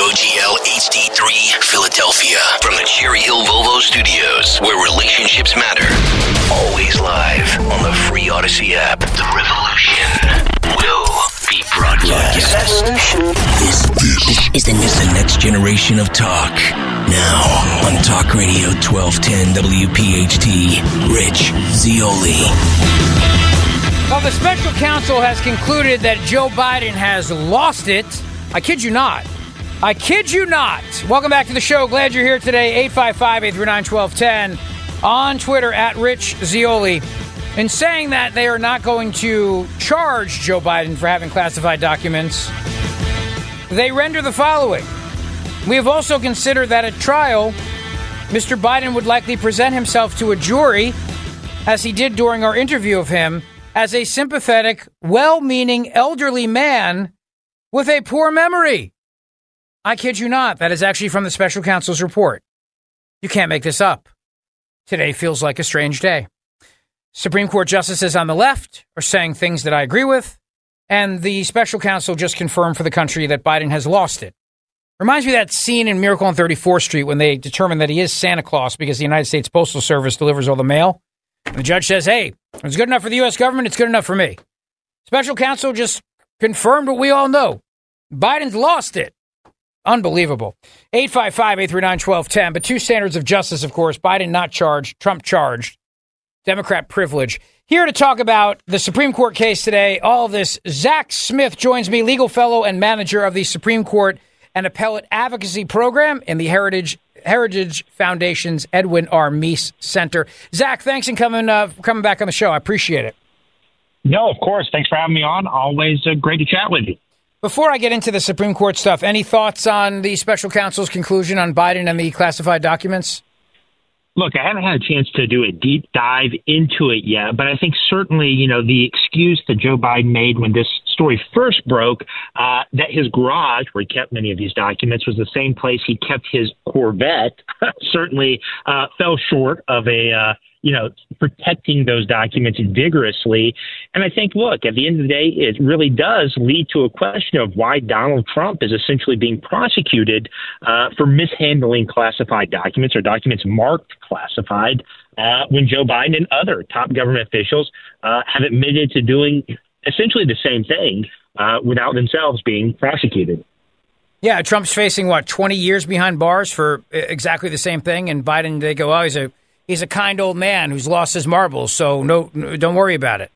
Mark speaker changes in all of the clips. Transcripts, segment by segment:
Speaker 1: WOGL, HD3, Philadelphia. From the Cherry Hill Volvo Studios, where relationships matter. Always live on the free Audacy app. The revolution will be broadcast. This, this is the, is the next generation of talk. Now on Talk Radio 1210 WPHT, Rich Zeoli.
Speaker 2: Well, the special counsel has concluded that Joe Biden has lost it. I kid you not. I kid you not. Welcome back to the show. Glad you're here today. 855 839 1210 on Twitter at Rich Zeoli. In saying that they are not going to charge Joe Biden for having classified documents, they render the following. We have also considered that at trial, Mr. Biden would likely present himself to a jury, as he did during our interview of him, as a sympathetic, well meaning elderly man with a poor memory. I kid you not. That is actually from the special counsel's report. You can't make this up. Today feels like a strange day. Supreme Court justices on the left are saying things that I agree with, and the special counsel just confirmed for the country that Biden has lost it. Reminds me of that scene in Miracle on 34th Street when they determine that he is Santa Claus because the United States Postal Service delivers all the mail. And the judge says, hey, it's good enough for the U.S. government, it's good enough for me. Special counsel just confirmed what we all know. Biden's lost it. Unbelievable. 855 839 1210. But two standards of justice, of course. Biden not charged, Trump charged. Democrat privilege. Here to talk about the Supreme Court case today, all of this, Zack Smith joins me, legal fellow and manager of the Supreme Court and Appellate Advocacy Program in the Heritage Heritage Foundation's Edwin R. Meese Center. Zack, thanks for coming uh, coming back on the show. I appreciate it.
Speaker 3: No, of course. Thanks for having me on. Always uh, great to chat with you.
Speaker 2: Before I get into the Supreme Court stuff, any thoughts on the special counsel's conclusion on Biden and the classified documents?
Speaker 3: Look, I haven't had a chance to do a deep dive into it yet, but I think certainly, you know, the excuse that Joe Biden made when this story first broke, uh, that his garage, where he kept many of these documents, was the same place he kept his Corvette, certainly uh, fell short of a uh, you know, protecting those documents vigorously. And I think, look, at the end of the day, it really does lead to a question of why Donald Trump is essentially being prosecuted uh, for mishandling classified documents or documents marked classified uh, when Joe Biden and other top government officials uh, have admitted to doing essentially the same thing uh, without themselves being prosecuted.
Speaker 2: Yeah, Trump's facing what twenty years behind bars for exactly the same thing, and Biden they go, oh, he's a he's a kind old man who's lost his marbles, so no, don't worry about it.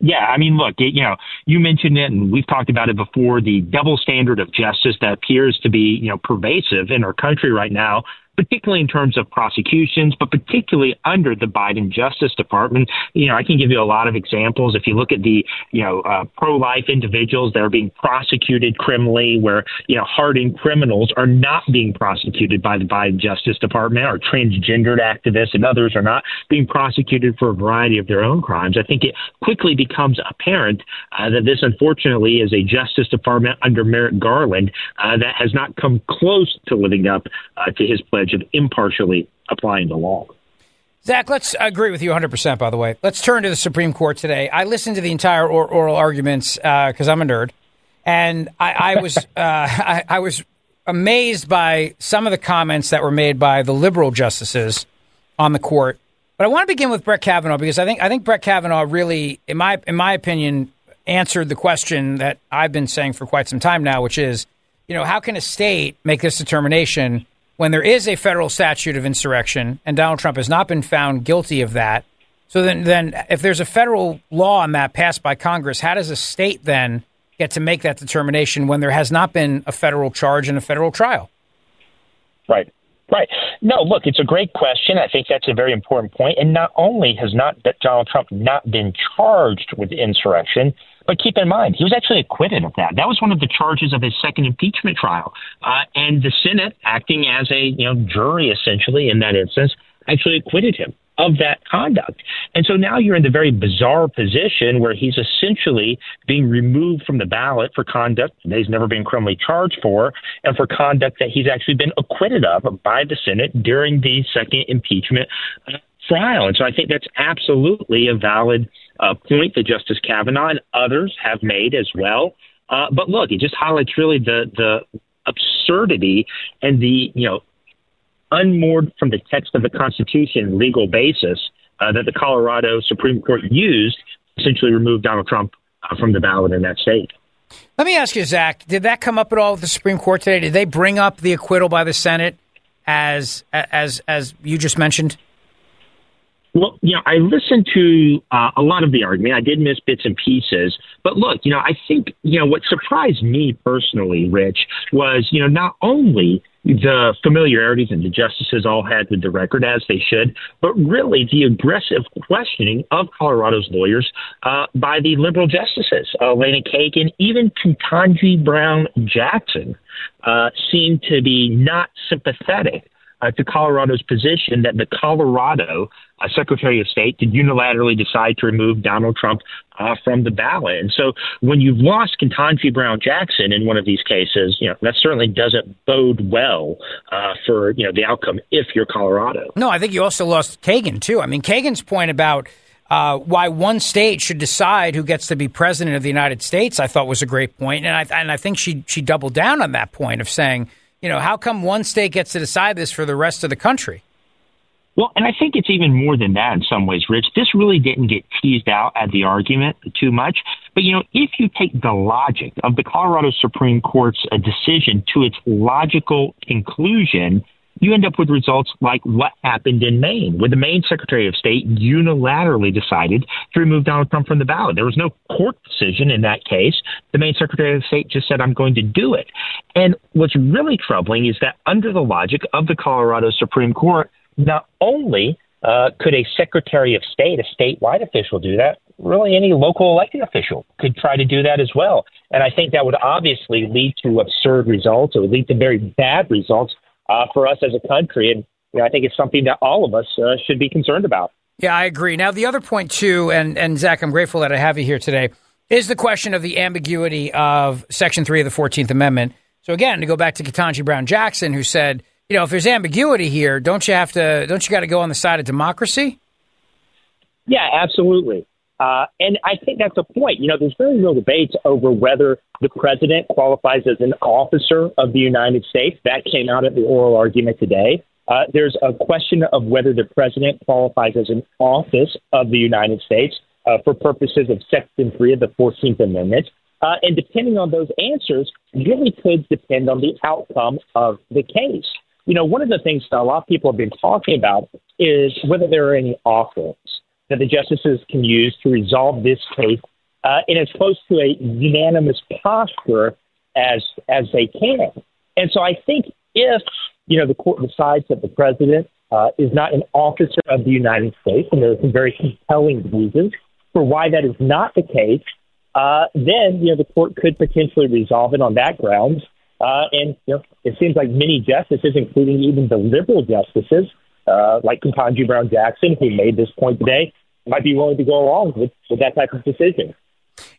Speaker 3: Yeah, I mean, look, it, you know, you mentioned it, and we've talked about it before. The double standard of justice that appears to be, you know, pervasive in our country right now particularly in terms of prosecutions, but particularly under the Biden Justice Department. You know, I can give you a lot of examples. If you look at the, you know, uh, pro-life individuals that are being prosecuted criminally, where you know hardened criminals are not being prosecuted by the Biden Justice Department, or transgendered activists and others are not being prosecuted for a variety of their own crimes. I think it quickly becomes apparent uh, that this, unfortunately, is a Justice Department under Merrick Garland uh, that has not come close to living up uh, to his pledge of impartially applying the law.
Speaker 2: Zack, let's agree with you 100%, by the way. Let's turn to the Supreme Court today. I listened to the entire or- oral arguments because uh, I'm a nerd. And I, I was uh, I, I, was amazed by some of the comments that were made by the liberal justices on the court. But I want to begin with Brett Kavanaugh because I think I think Brett Kavanaugh really, in my in my opinion, answered the question that I've been saying for quite some time now, which is, you know, how can a state make this determination when there is a federal statute of insurrection and Donald Trump has not been found guilty of that? So then, then if there's a federal law on that passed by Congress, how does a state then get to make that determination when there has not been a federal charge and a federal trial?
Speaker 3: Right. Right. No, look, it's a great question. I think that's a very important point. And not only has not Donald Trump not been charged with insurrection, but keep in mind, he was actually acquitted of that. That was one of the charges of his second impeachment trial. Uh, and the Senate, acting as a you know jury essentially in that instance, actually acquitted him of that conduct. And so now you're in the very bizarre position where he's essentially being removed from the ballot for conduct that he's never been criminally charged for and for conduct that he's actually been acquitted of by the Senate during the second impeachment uh, trial. And so I think that's absolutely a valid uh, point that Justice Kavanaugh and others have made as well. Uh, but look, it just highlights really the the absurdity and the you know unmoored from the text of the Constitution legal basis uh, that the Colorado Supreme Court used essentially remove Donald Trump uh, from the ballot in that state.
Speaker 2: Let me ask you, Zack, did that come up at all with the Supreme Court today? Did they bring up the acquittal by the Senate as as as you just mentioned?
Speaker 3: Well, you know, I listened to uh, a lot of the argument. I did miss bits and pieces, but look, you know, I think you know what surprised me personally, Rich, was you know not only the familiarities that the justices all had with the record, as they should, but really the aggressive questioning of Colorado's lawyers uh, by the liberal justices, Elena Kagan, even Ketanji Brown Jackson, uh, seemed to be not sympathetic uh, to Colorado's position that the Colorado uh, Secretary of State could unilaterally decide to remove Donald Trump uh, from the ballot. And so when you've lost Ketanji Brown Jackson in one of these cases, you know, that certainly doesn't bode well uh, for, you know, the outcome if you're Colorado.
Speaker 2: No, I think you also lost Kagan, too. I mean, Kagan's point about uh, why one state should decide who gets to be president of the United States, I thought was a great point, and I and I think she she doubled down on that point of saying, you know, how come one state gets to decide this for the rest of the country?
Speaker 3: Well, and I think it's even more than that in some ways, Rich. This really didn't get teased out at the argument too much. But, you know, if you take the logic of the Colorado Supreme Court's uh, decision to its logical conclusion, you end up with results like what happened in Maine, where the Maine Secretary of State unilaterally decided to remove Donald Trump from the ballot. There was no court decision in that case. The Maine Secretary of State just said, I'm going to do it. And what's really troubling is that under the logic of the Colorado Supreme Court, not only uh, could a Secretary of State, a statewide official, do that, really any local elected official could try to do that as well. And I think that would obviously lead to absurd results. It would lead to very bad results uh, for us as a country. And you know, I think it's something that all of us uh, should be concerned about.
Speaker 2: Yeah, I agree. Now, the other point, too, and, and Zack, I'm grateful that I have you here today, is the question of the ambiguity of Section 3 of the 14th Amendment. So, again, to go back to Ketanji Brown Jackson, who said, you know, if there's ambiguity here, don't you have to, don't you got to go on the side of democracy?
Speaker 3: Yeah, absolutely. Uh, and I think that's a point. You know, there's very real debates over whether the president qualifies as an officer of the United States. That came out at the oral argument today. Uh, there's a question of whether the president qualifies as an office of the United States uh, for purposes of Section 3 of the 14th Amendment. Uh, and depending on those answers, really could depend on the outcome of the case you know, one of the things that a lot of people have been talking about is whether there are any offers that the justices can use to resolve this case uh, in as close to a unanimous posture as as they can. And so I think if you know the court decides that the president uh, is not an officer of the United States, and there are some very compelling reasons for why that is not the case, uh, then you know the court could potentially resolve it on that grounds uh, and you know, it seems like many justices, including even the liberal justices, uh, like Ketanji Brown Jackson, who made this point today, might be willing to go along with, with that type of decision.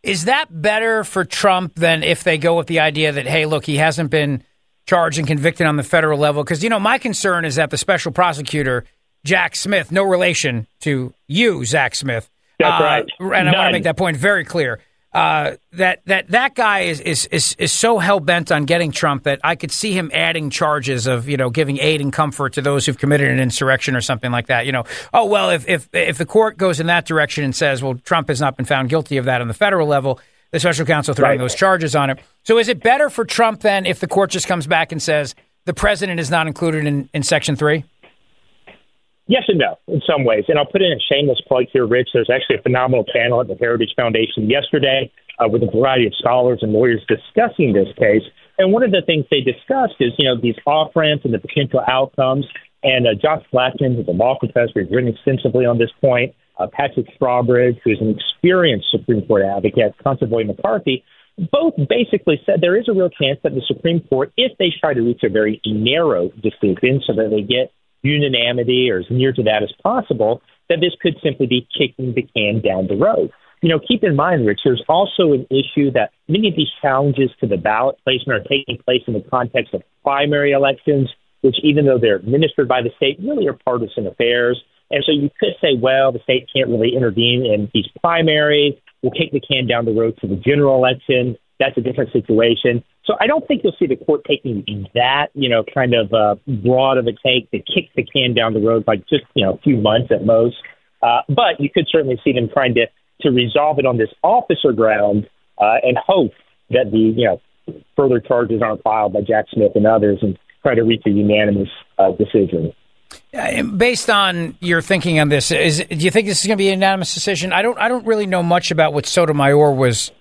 Speaker 2: Is that better for Trump than if they go with the idea that, hey, look, he hasn't been charged and convicted on the federal level? Because, you know, my concern is that the special prosecutor, Jack Smith, no relation to you, Zack Smith.
Speaker 3: That's uh, right.
Speaker 2: And I want to make that point very clear uh, that that that guy is is is, is so hell bent on getting Trump that I could see him adding charges of you know giving aid and comfort to those who've committed an insurrection or something like that. You know, oh well, if if if the court goes in that direction and says, well, Trump has not been found guilty of that on the federal level, the special counsel throwing
Speaker 3: Right.
Speaker 2: those charges on him. So is it better for Trump then if the court just comes back and says the president is not included in, in Section 3?
Speaker 3: Yes and no, in some ways. And I'll put in a shameless plug here, Rich. There's actually a phenomenal panel at the Heritage Foundation yesterday uh, with a variety of scholars and lawyers discussing this case. And one of the things they discussed is, you know, these off ramps and the potential outcomes. And uh, Josh Blackman, who's a law professor, has written extensively on this point. Uh, Patrick Strawbridge, who's an experienced Supreme Court advocate, Constable McCarthy, both basically said there is a real chance that the Supreme Court, if they try to reach a very narrow decision so that they get unanimity or as near to that as possible, that this could simply be kicking the can down the road. You know, keep in mind, Rich, there's also an issue that many of these challenges to the ballot placement are taking place in the context of primary elections, which, even though they're administered by the state, really are partisan affairs. And so you could say, well, the state can't really intervene in these primaries. We'll kick the can down the road to the general election. That's a different situation. So I don't think you'll see the court taking that, you know, kind of uh, broad of a take to kick the can down the road by just, you know, a few months at most. Uh, but you could certainly see them trying to, to resolve it on this officer ground uh, and hope that the, you know, further charges aren't filed by Jack Smith and others and try to reach a unanimous uh, decision.
Speaker 2: Uh, Based on your thinking on this, is do you think this is going to be a unanimous decision? I don't. I don't really know much about what Sotomayor was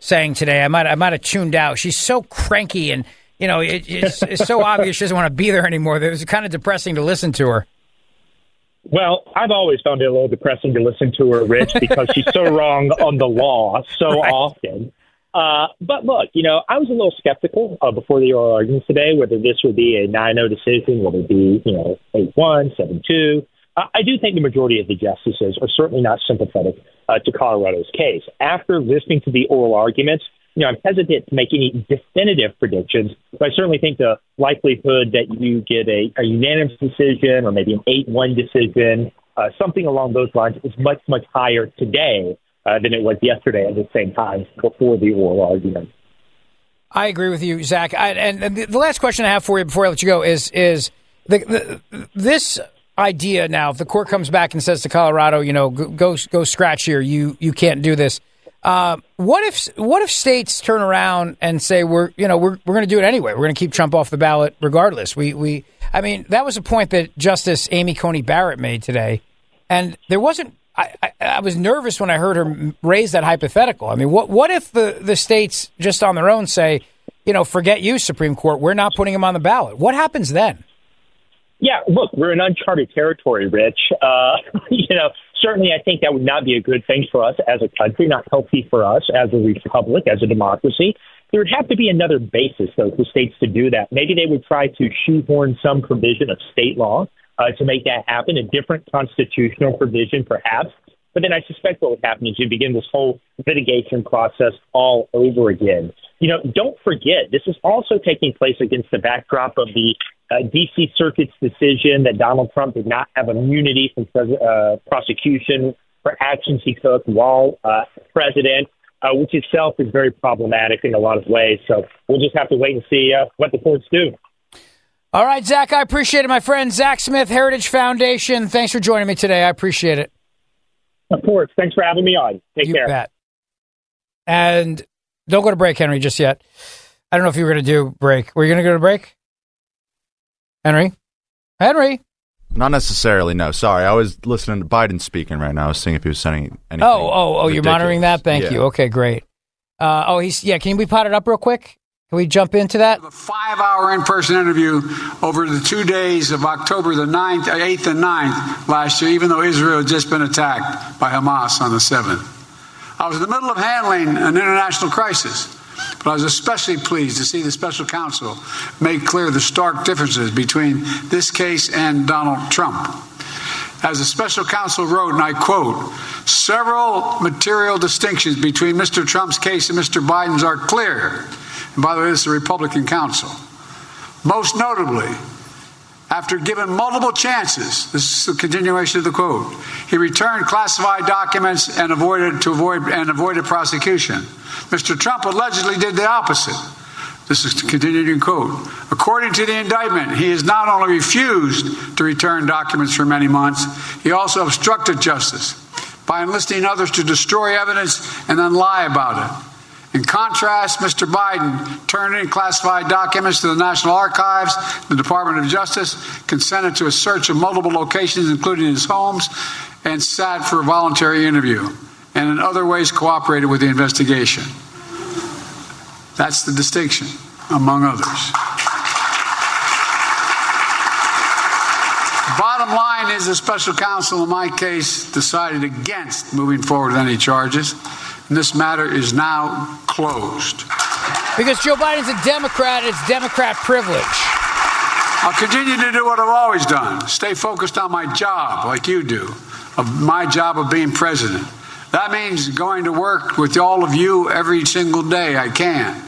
Speaker 2: saying today. I might. I might have tuned out. She's so cranky, and you know, it, it's, it's so obvious she doesn't want to be there anymore. That it was kind of depressing to listen to her.
Speaker 3: Well, I've always found it a little depressing to listen to her, Rich, because she's so wrong on the law so
Speaker 2: Right.
Speaker 3: often. Uh, but look, you know, I was a little skeptical uh, before the oral arguments today whether this would be a 9-0 decision, whether it be, you know, 8-1, 7-2. Uh, I do think the majority of the justices are certainly not sympathetic uh, to Colorado's case. After listening to the oral arguments, you know, I'm hesitant to make any definitive predictions, but I certainly think the likelihood that you get a, a unanimous decision or maybe an 8-1 decision, uh, something along those lines, is much, much higher today uh, than it was yesterday at the same time before the oral argument.
Speaker 2: I agree with you, Zack. I, and, and the last question I have for you before I let you go is is the, the, this idea now? If the court comes back and says to Colorado, you know, go go, scratch here, you you can't do this. Uh, what if what if states turn around and say we're you know we're we're going to do it anyway? We're going to keep Trump off the ballot regardless. We we I mean that was a point that Justice Amy Coney Barrett made today, and there wasn't. I, I, I was nervous when I heard her raise that hypothetical. I mean, what what if the, the states just on their own say, you know, forget you, Supreme Court, we're not putting him on the ballot? What happens then?
Speaker 3: Yeah, look, we're in uncharted territory, Rich. Uh, you know, certainly I think that would not be a good thing for us as a country, not healthy for us as a republic, as a democracy. There would have to be another basis, though, for states to do that. Maybe they would try to shoehorn some provision of state law uh, to make that happen, a different constitutional provision, perhaps. But then I suspect what would happen is you begin this whole litigation process all over again. You know, don't forget, this is also taking place against the backdrop of the uh, D.C. Circuit's decision that Donald Trump did not have immunity from pres- uh, prosecution for actions he took while uh, president, uh, which itself is very problematic in a lot of ways. So we'll just have to wait and see uh, what the courts do.
Speaker 2: All right, Zack, I appreciate it, my friend. Zack Smith, Heritage Foundation. Thanks for joining me today. I appreciate it.
Speaker 3: Of course. Thanks for having me on. Take
Speaker 2: you
Speaker 3: care.
Speaker 2: bet. And don't go to break, Henry, just yet. I don't know if you were going to do break. Were you going to go to break? Henry? Henry?
Speaker 4: Not necessarily, no. Sorry, I was listening to Biden speaking right now. I was seeing if he was sending anything.
Speaker 2: Oh, oh, oh, you're monitoring that? Thank
Speaker 4: Yeah.
Speaker 2: you. Okay, great. Uh, oh, he's, yeah, can we pot it up real quick? Can we jump into that?
Speaker 5: A five hour in person interview over the two days of October the 9th, 8th, and 9th last year, even though Israel had just been attacked by Hamas on the 7th. I was in the middle of handling an international crisis, but I was especially pleased to see the special counsel make clear the stark differences between this case and Donald Trump. As the special counsel wrote, and I quote, several material distinctions between Mr. Trump's case and Mr. Biden's are clear. And by the way, this is the Republican counsel. Most notably, after given multiple chances, this is the continuation of the quote, he returned classified documents and avoided to avoid and avoided prosecution. Mr. Trump allegedly did the opposite. This is the continuing quote. According to the indictment, he has not only refused to return documents for many months, he also obstructed justice by enlisting others to destroy evidence and then lie about it. In contrast, Mr. Biden turned in classified documents to the National Archives, the Department of Justice, consented to a search of multiple locations, including his homes, and sat for a voluntary interview, and in other ways cooperated with the investigation. That's the distinction, among others. Bottom line is the special counsel in my case decided against moving forward with any charges. And this matter is now closed.
Speaker 2: Because Joe Biden's a Democrat, it's Democrat privilege.
Speaker 5: I'll continue to do what I've always done stay focused on my job, like you do, of my job of being president. That means going to work with all of you every single day I can.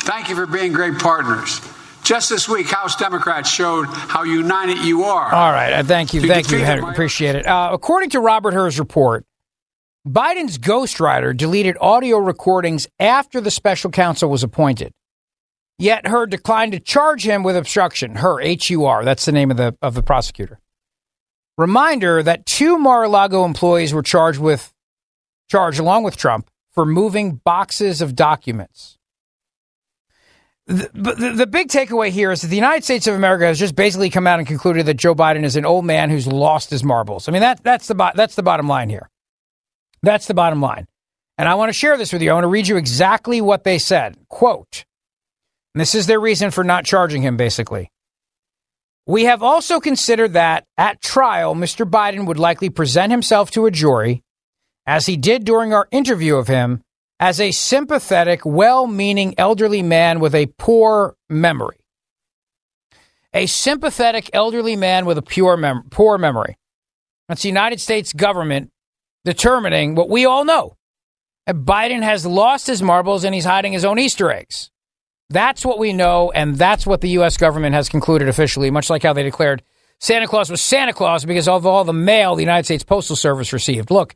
Speaker 5: Thank you for being great partners. Just this week, House Democrats showed how united you are.
Speaker 2: All right. Uh, thank you.
Speaker 5: To
Speaker 2: Thank you, Henry. Appreciate it. Uh, according to Robert Hur's report, Biden's ghostwriter deleted audio recordings after the special counsel was appointed. Yet Hur declined to charge him with obstruction. Hur, H U R. That's the name of the of the prosecutor. Reminder that two Mar-a-Lago employees were charged with charged along with Trump for moving boxes of documents. The, the, the big takeaway here is that the United States of America has just basically come out and concluded that Joe Biden is an old man who's lost his marbles. I mean that that's the that's the bottom line here. That's the bottom line. And I want to share this with you. I want to read you exactly what they said. Quote. This is their reason for not charging him basically. We have also considered that at trial Mr. Biden would likely present himself to a jury as he did during our interview of him as a sympathetic, well meaning elderly man with a poor memory. A sympathetic elderly man with a pure mem- poor memory. That's the United States government determining what we all know. Biden has lost his marbles and he's hiding his own Easter eggs. That's what we know, and that's what the U.S. government has concluded officially, much like how they declared Santa Claus was Santa Claus because of all the mail the United States Postal Service received. Look,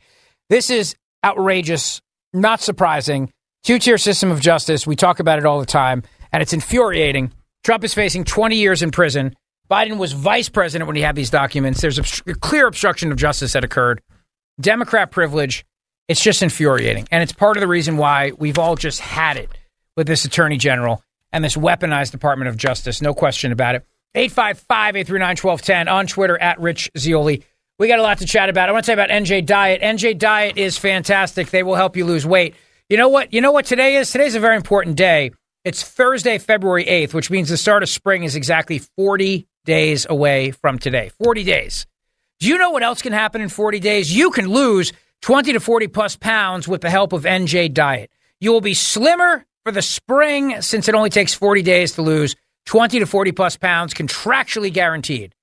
Speaker 2: this is outrageous, not surprising. Two tier system of justice. We talk about it all the time, and it's infuriating. Trump is facing 20 years in prison. Biden was vice president when he had these documents. There's obst- a clear obstruction of justice that occurred. Democrat privilege. It's just infuriating. And it's part of the reason why we've all just had it with this attorney general and this weaponized Department of Justice. No question about it. 855 839 1210 on Twitter at Rich Zeoli. We got a lot to chat about. I want to say about NJ Diet. NJ Diet is fantastic. They will help you lose weight. You know what? You know what today is? Today's a very important day. It's Thursday, February 8th, which means the start of spring is exactly 40 days away from today. 40 days. Do you know what else can happen in 40 days? You can lose 20 to 40 plus pounds with the help of NJ Diet. You will be slimmer for the spring since it only takes 40 days to lose 20 to 40 plus pounds, contractually guaranteed.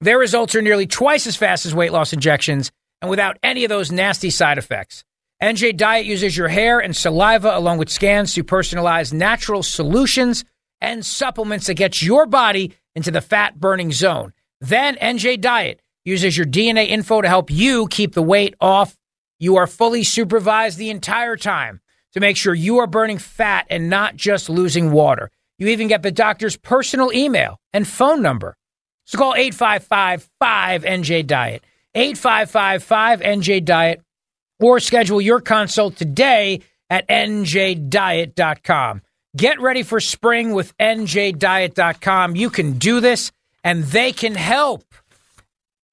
Speaker 2: Their results are nearly twice as fast as weight loss injections and without any of those nasty side effects. NJ Diet uses your hair and saliva along with scans to personalize natural solutions and supplements that get your body into the fat burning zone. Then NJ Diet uses your DNA info to help you keep the weight off. You are fully supervised the entire time to make sure you are burning fat and not just losing water. You even get the doctor's personal email and phone number. So call 855 5NJ Diet, 855 5NJ Diet, or schedule your consult today at njdiet.com. Get ready for spring with njdiet.com. You can do this, and they can help.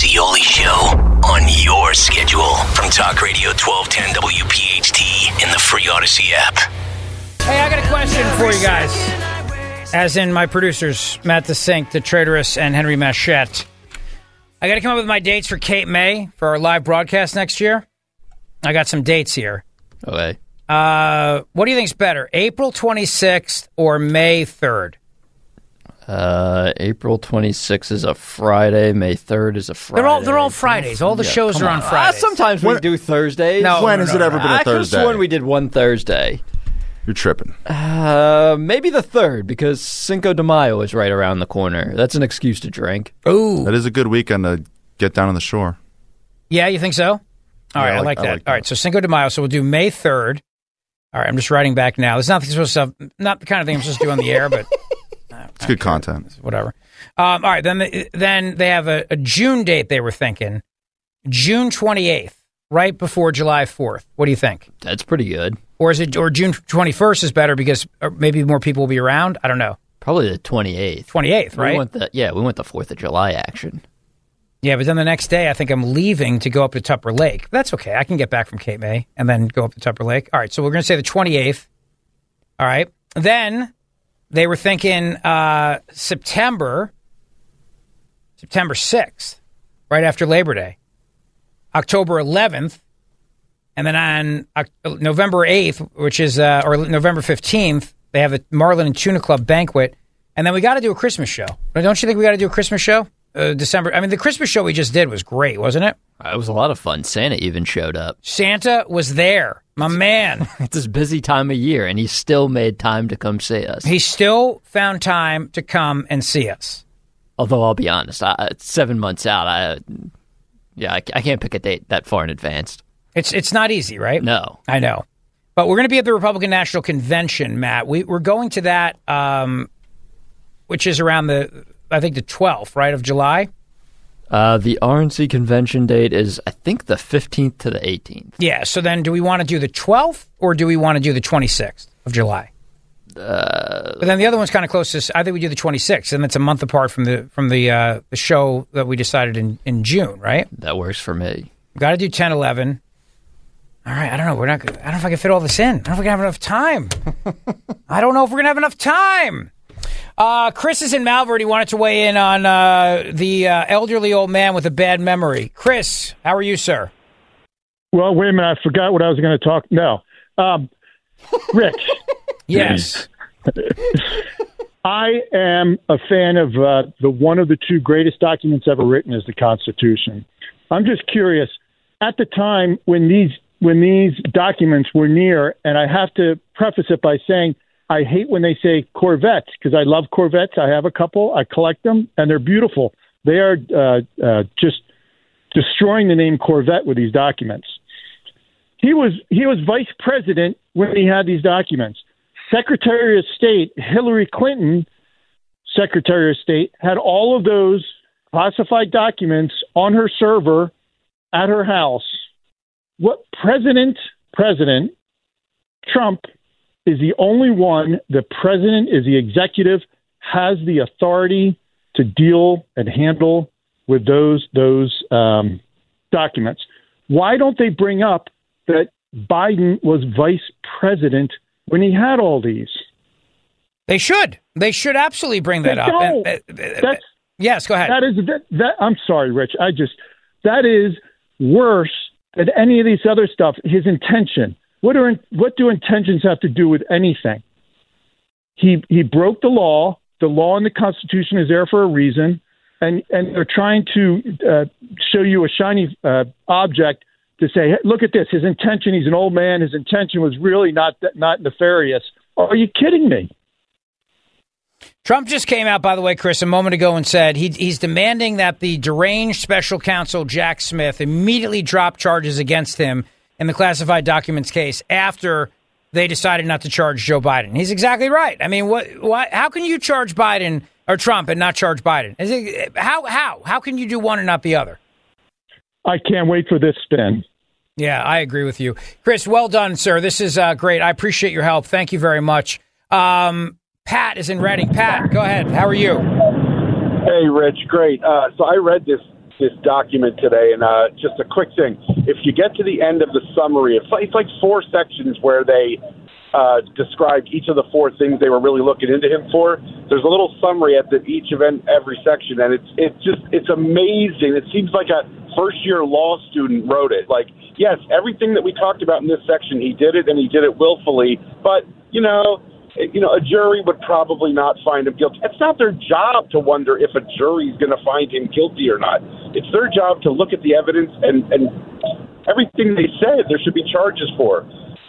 Speaker 1: The Zeoli Show on your schedule from Talk Radio 1210 WPHT in the free Audacy app.
Speaker 2: Hey, I got a question for you guys. As in my producers, Matt the Sink, the Traitorous, and Henry Machette. I got to come up with my dates for Cape May for our live broadcast next year. I got some dates here.
Speaker 6: Okay.
Speaker 2: Uh, what do you think's better, April 26th or May 3rd?
Speaker 6: Uh, April 26th is a Friday. May 3rd is a Friday.
Speaker 2: They're all they're all Fridays. All the
Speaker 6: Yeah,
Speaker 2: shows are on
Speaker 6: on.
Speaker 2: Fridays.
Speaker 6: Uh, sometimes we do Thursdays.
Speaker 2: No,
Speaker 4: When
Speaker 2: no,
Speaker 4: has
Speaker 2: no,
Speaker 4: it ever
Speaker 2: no.
Speaker 4: been a
Speaker 6: I could've
Speaker 4: Thursday?
Speaker 6: we did one Thursday.
Speaker 4: You're tripping.
Speaker 6: Uh, maybe the third because Cinco de Mayo is right around the corner. That's an excuse to drink.
Speaker 2: Ooh,
Speaker 4: That is a good weekend to get down on the shore.
Speaker 2: Yeah, you think so? All
Speaker 4: Yeah,
Speaker 2: right,
Speaker 4: I
Speaker 2: I
Speaker 4: like-
Speaker 2: like,
Speaker 4: I
Speaker 2: that.
Speaker 4: like
Speaker 2: All right, so Cinco de Mayo. So we'll do May third. All right, I'm just writing back now. It's not supposed to, not the kind of thing I'm supposed to do on the air, but
Speaker 4: It's good content.
Speaker 2: whatever. Um, all right, then they, then they have a, a June date. They were thinking June 28th, right before July 4th. What do you think?
Speaker 6: That's pretty good.
Speaker 2: Or is it or June 21st is better because uh, maybe more people will be around? I don't know.
Speaker 6: Probably the 28th.
Speaker 2: 28th,
Speaker 6: We
Speaker 2: right?
Speaker 6: went the, yeah, we went the 4th of July action.
Speaker 2: Yeah, but then the next day, I think I'm leaving to go up to Tupper Lake. That's okay. I can get back from Cape May and then go up to Tupper Lake. All right, so we're going to say the 28th. All right. Then they were thinking uh, September, September 6th, right after Labor Day, October 11th, and then on November 8th, which is, uh, or November 15th, they have the Marlin and Tuna Club banquet. And then we got to do a Christmas show. Don't you think we got to do a Christmas show? Uh, December. I mean, the Christmas show we just did was great, wasn't it?
Speaker 6: It was a lot of fun. Santa even showed up.
Speaker 2: Santa was there, my man.
Speaker 6: It's his busy time of year, and he still made time to come see us.
Speaker 2: he still found time to come and see us.
Speaker 6: Although I'll be honest, I, seven months out. I, yeah, I, I can't pick a date that far in advance.
Speaker 2: It's it's not easy, right?
Speaker 6: No,
Speaker 2: I know. But we're going to be at the Republican National Convention, Matt. We, we're going to that, um, which is around the, I think, the 12th, right, of July?
Speaker 6: Uh, the RNC convention date is I think the fifteenth to the eighteenth.
Speaker 2: Yeah. So then do we want to do the 12th or do we want to do the 26th of July?
Speaker 6: Uh,
Speaker 2: But then the other one's kind of closest. I think we do the 26th, and it's a month apart from the from the uh, the show that we decided in, in June, right?
Speaker 6: that works for me.
Speaker 2: Got to do 10, 11. All right, I don't know. We're not. I don't know if I can fit all this in. I don't know if we're gonna have enough time. I don't know if we're gonna have enough time. Uh, Chris is in Malvern. He wanted to weigh in on uh, the uh, elderly old man with a bad memory. Chris, how are you, sir?
Speaker 7: Well, wait a minute. I forgot what I was going to talk. No. Um, Rich,
Speaker 2: Yes.
Speaker 7: I am a fan of uh, the one of the two greatest documents ever written is the Constitution. I'm just curious. At the time when these when these documents were near, and I have to preface it by saying I hate when they say Corvettes because I love Corvettes. I have a couple. I collect them, and they're beautiful. They are uh, uh, just destroying the name Corvette with these documents. He was he was vice president when he had these documents. Secretary of State Hillary Clinton, Secretary of State, had all of those classified documents on her server at her house. What President President Trump is the only one. The president is the executive, has the authority to deal and handle with those those um, documents. Why don't they bring up that Biden was vice president when he had all these?
Speaker 2: They should. They should absolutely bring that
Speaker 7: They
Speaker 2: up. And- uh, uh,
Speaker 7: That's
Speaker 2: yes, go ahead.
Speaker 7: That is that, that. I'm sorry, Rich. I just that is worse than any of these other stuff. His intention. What are what do intentions have to do with anything? He he broke the law. The law and the Constitution is there for a reason, and and they're trying to uh, show you a shiny uh, object to say, hey, look at this. His intention. He's an old man. His intention was really not not nefarious. Are you kidding me?
Speaker 2: Trump just came out, by the way, Chris, a moment ago and said he, he's demanding that the deranged special counsel Jack Smith immediately drop charges against him in the classified documents case after they decided not to charge Joe Biden. He's exactly right. I mean, what? Why? How can you charge Biden or Trump and not charge Biden? Is it, how? How? How can you do one and not the other?
Speaker 7: I can't wait for this spin.
Speaker 2: Yeah, I agree with you, Chris. Well done, sir. This is uh, great. I appreciate your help. Thank you very much. Um, Pat is in Reading. Pat, go ahead. How are you?
Speaker 8: Hey, Rich, great. Uh, so I read this this document today, and uh, just a quick thing: if you get to the end of the summary, it's like, it's like four sections where they uh, described each of the four things they were really looking into him for. There's a little summary at the, each of every section, and it's it's just it's amazing. It seems like a first year law student wrote it. Like, yes, everything that we talked about in this section, he did it, and he did it willfully. But you know, you know, a jury would probably not find him guilty. It's not their job to wonder if a jury's going to find him guilty or not. It's their job to look at the evidence and and everything they said there should be charges for.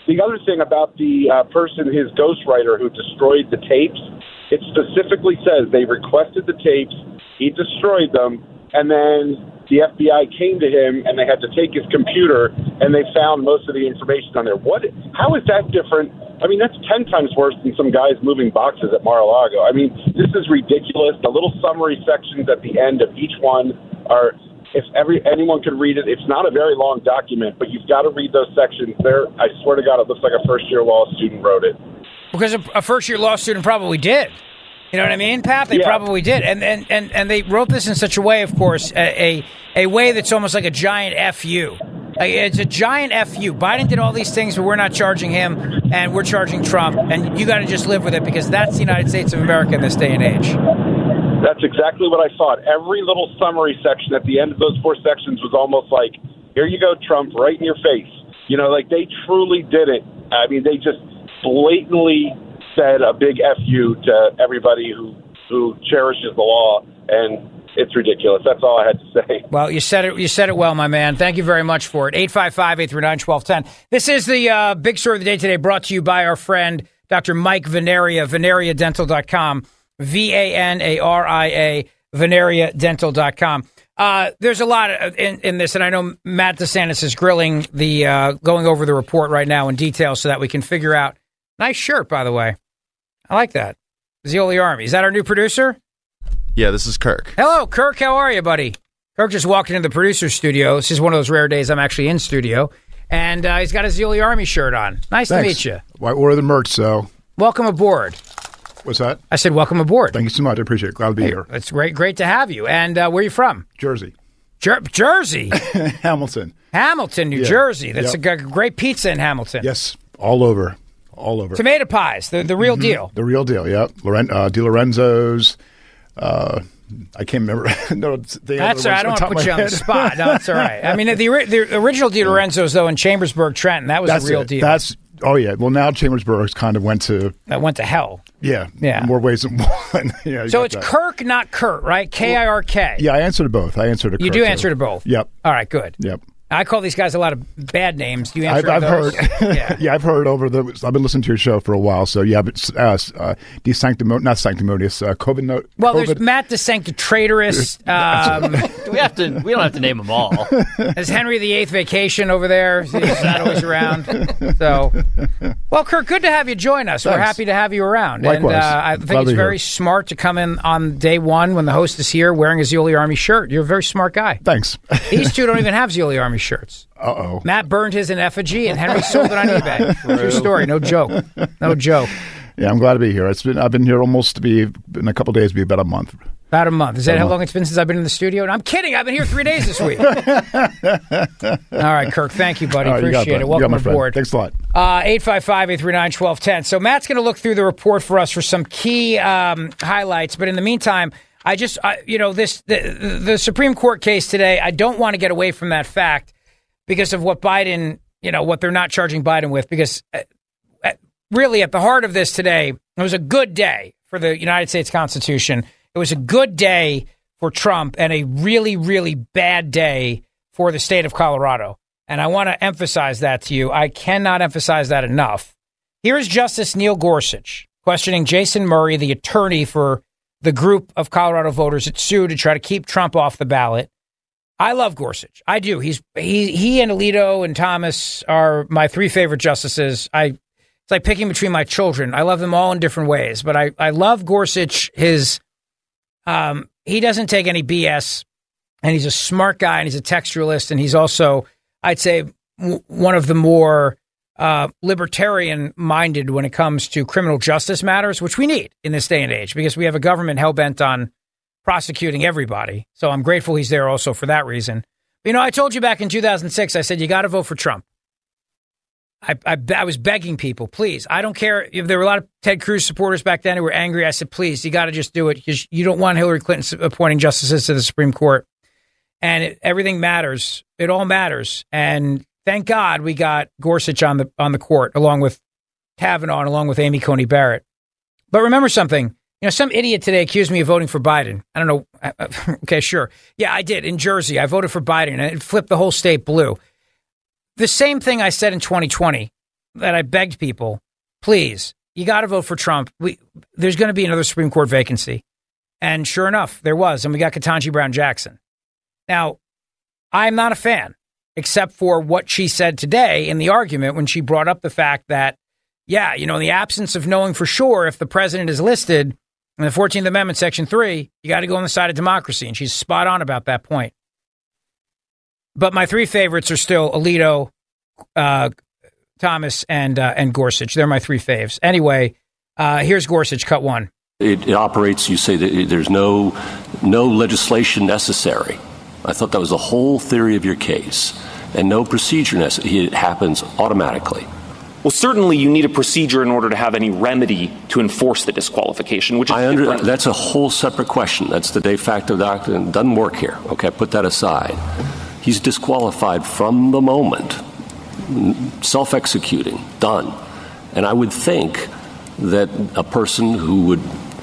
Speaker 8: The other thing about the uh, person, his ghostwriter who destroyed the tapes, it specifically says they requested the tapes, he destroyed them, and then the FBI came to him and they had to take his computer and they found most of the information on there. What? How is that different? I mean, that's ten times worse than some guys moving boxes at Mar-a-Lago. I mean, this is ridiculous. The little summary sections at the end of each one are. If every anyone could read it, it's not a very long document, but you've got to read those sections. There, I swear to God, it looks like a first-year law student wrote it.
Speaker 2: Because a, a first year law student probably did. You know what I mean, Pat? They
Speaker 8: Yeah.
Speaker 2: probably did, and, and and and they wrote this in such a way, of course, a a, a way that's almost like a giant fu. It's a giant fu. Biden did all these things, but we're not charging him, and we're charging Trump, and you got to just live with it because that's the United States of America in this day and age.
Speaker 8: That's exactly what I thought. Every little summary section at the end of those four sections was almost like, "Here you go, Trump, right in your face." You know, like they truly did it. I mean, they just blatantly said a big fu to everybody who who cherishes the law, and it's ridiculous. That's all I had to say.
Speaker 2: Well, you said it. You said it well, my man. Thank you very much for it. 855-839-1210. This is the uh, big story of the day today, brought to you by our friend Dr. Mike Vanaria, VanariaDental.com, V-A-N-A-R-I-A, VanariaDental.com. Uh, there's a lot in, in this, and I know Matt DeSantis is grilling the uh, going over the report right now in detail so that we can figure out. Nice shirt, by the way. I like that. Zeoli Army. Is that our new producer?
Speaker 4: Yeah, this is Kirk.
Speaker 2: Hello, Kirk. How are you, buddy? Kirk just walked into the producer's studio. This is one of those rare days I'm actually in studio. And uh, he's got a Zeoli Army shirt on. Nice to meet you.
Speaker 9: Why order the merch? So,
Speaker 2: Welcome aboard.
Speaker 9: what's that?
Speaker 2: I said, welcome aboard.
Speaker 9: Thank you so much. I appreciate it. Glad to be here.
Speaker 2: It's great, great to have you. And uh, where are you from?
Speaker 9: Jersey,
Speaker 2: Jer- Jersey,
Speaker 9: Hamilton.
Speaker 2: Hamilton, New
Speaker 9: Yeah.
Speaker 2: Jersey. That's
Speaker 9: Yep.
Speaker 2: a g- great pizza in Hamilton.
Speaker 9: Yes, all over, all over.
Speaker 2: Tomato pies, the, the real
Speaker 9: Mhm.
Speaker 2: deal.
Speaker 9: The real deal. Yeah, Loren- uh, Di Lorenzo's. Uh, I can't remember. no, the
Speaker 2: That's all right. I don't want to put you
Speaker 9: of
Speaker 2: on the spot. No, that's all right. I mean, the, the original Di Lorenzo's, though, in Chambersburg, Trenton, that was
Speaker 9: That's
Speaker 2: a real
Speaker 9: it.
Speaker 2: deal.
Speaker 9: That's oh yeah. Well, now Chambersburg's kind of went to
Speaker 2: that went to hell.
Speaker 9: yeah,
Speaker 2: Yeah.
Speaker 9: more ways than one. yeah,
Speaker 2: So it's
Speaker 9: that.
Speaker 2: Kirk, not Kurt, right? K I R K.
Speaker 9: Yeah, I answered to both. I answered to
Speaker 2: You do answer to both.
Speaker 9: Yep.
Speaker 2: All right, good.
Speaker 9: Yep.
Speaker 2: I call these guys a lot of bad names. Do you
Speaker 9: I've,
Speaker 2: answer
Speaker 9: I've
Speaker 2: those?
Speaker 9: heard.
Speaker 2: yeah.
Speaker 9: yeah, I've heard over the. I've been listening to your show for a while, so yeah. But uh, uh, de sanctimonious, not sanctimonious. Uh, COVID note.
Speaker 2: Well,
Speaker 9: COVID,
Speaker 2: there's Matt the Sanctitratorous. Um,
Speaker 6: we have to? We don't have to name them all.
Speaker 2: there's Henry the Eighth Vacation over there. He's not always around. So, well, Kirk, good to have you join us. We're happy to have you around. And uh, I think
Speaker 9: to
Speaker 2: it's very
Speaker 9: here.
Speaker 2: smart to come in on day one when the host is here wearing a Zeoli Army shirt. You're a very smart guy.
Speaker 9: Thanks.
Speaker 2: These two don't even have Zeoli Army shirts.
Speaker 9: Uh oh.
Speaker 2: Matt burned his in effigy, and Henry sold it on eBay. True story. No joke. No joke.
Speaker 9: Yeah, I'm glad to be here. It's been I've been here almost to be in a couple days, be about a month.
Speaker 2: About a month. Is that how long it's been since I've been in the studio? And I'm kidding. I've been here three days this week. All right, Kirk. Thank you, buddy.
Speaker 9: All right, you got
Speaker 2: Appreciate
Speaker 9: it,
Speaker 2: it.
Speaker 9: You got
Speaker 2: Welcome
Speaker 9: my friend.
Speaker 2: aboard.
Speaker 9: Thanks a lot.
Speaker 2: Uh, 855-839-1210. So Matt's going to look through the report for us for some key um, highlights. But in the meantime, I just, I, you know, this the, the Supreme Court case today, I don't want to get away from that fact because of what Biden, you know, what they're not charging Biden with. Because uh, uh, really at the heart of this today, it was a good day for the United States Constitution. It was a good day for Trump and a really, really bad day for the state of Colorado. And I want to emphasize that to you. I cannot emphasize that enough. Here is Justice Neil Gorsuch questioning Jason Murray, the attorney for the group of Colorado voters that sued to try to keep Trump off the ballot. I love Gorsuch. I do. He's he he and Alito and Thomas are my three favorite justices. I it's like picking between my children. I love them all in different ways, but I I love Gorsuch. His um he doesn't take any BS, and he's a smart guy, and he's a textualist, and he's also I'd say one of the more uh, libertarian minded when it comes to criminal justice matters, which we need in this day and age because we have a government hell bent on prosecuting everybody. So I'm grateful he's there also for that reason. You know, I told you back in 2006, I said, you got to vote for Trump. I, I, I was begging people, please. I don't care if there were a lot of Ted Cruz supporters back then who were angry. I said, please, you got to just do it because you don't want Hillary Clinton appointing justices to the Supreme Court. And it, everything matters. It all matters. And thank God we got Gorsuch on the on the court along with Kavanaugh and along with Amy Coney Barrett. But remember something. You know, some idiot today accused me of voting for Biden. I don't know. Okay, sure. Yeah, I did in Jersey. I voted for Biden and it flipped the whole state blue. The same thing I said in 2020 that I begged people, please, you got to vote for Trump. We, there's going to be another Supreme Court vacancy. And sure enough, there was. And we got Ketanji Brown Jackson. Now, I'm not a fan, except for what she said today in the argument when she brought up the fact that, yeah, you know, in the absence of knowing for sure if the president is listed in the 14th Amendment, Section 3, you got to go on the side of democracy. And she's spot on about that point. But my three favorites are still Alito, uh, Thomas, and uh, and Gorsuch. They're my three faves. Anyway, uh, here's Gorsuch, cut one.
Speaker 10: It, it operates. You say that there's no no legislation necessary. I thought that was the whole theory of your case, and no procedure necessary. It happens automatically.
Speaker 11: Well, certainly you need a procedure in order to have any remedy to enforce the disqualification, which is
Speaker 10: I under,
Speaker 11: different.
Speaker 10: that's a whole separate question. That's the de facto doctrine. Doesn't work here. Okay, put that aside. He's disqualified from the moment, self executing, done. And I would think that a person who would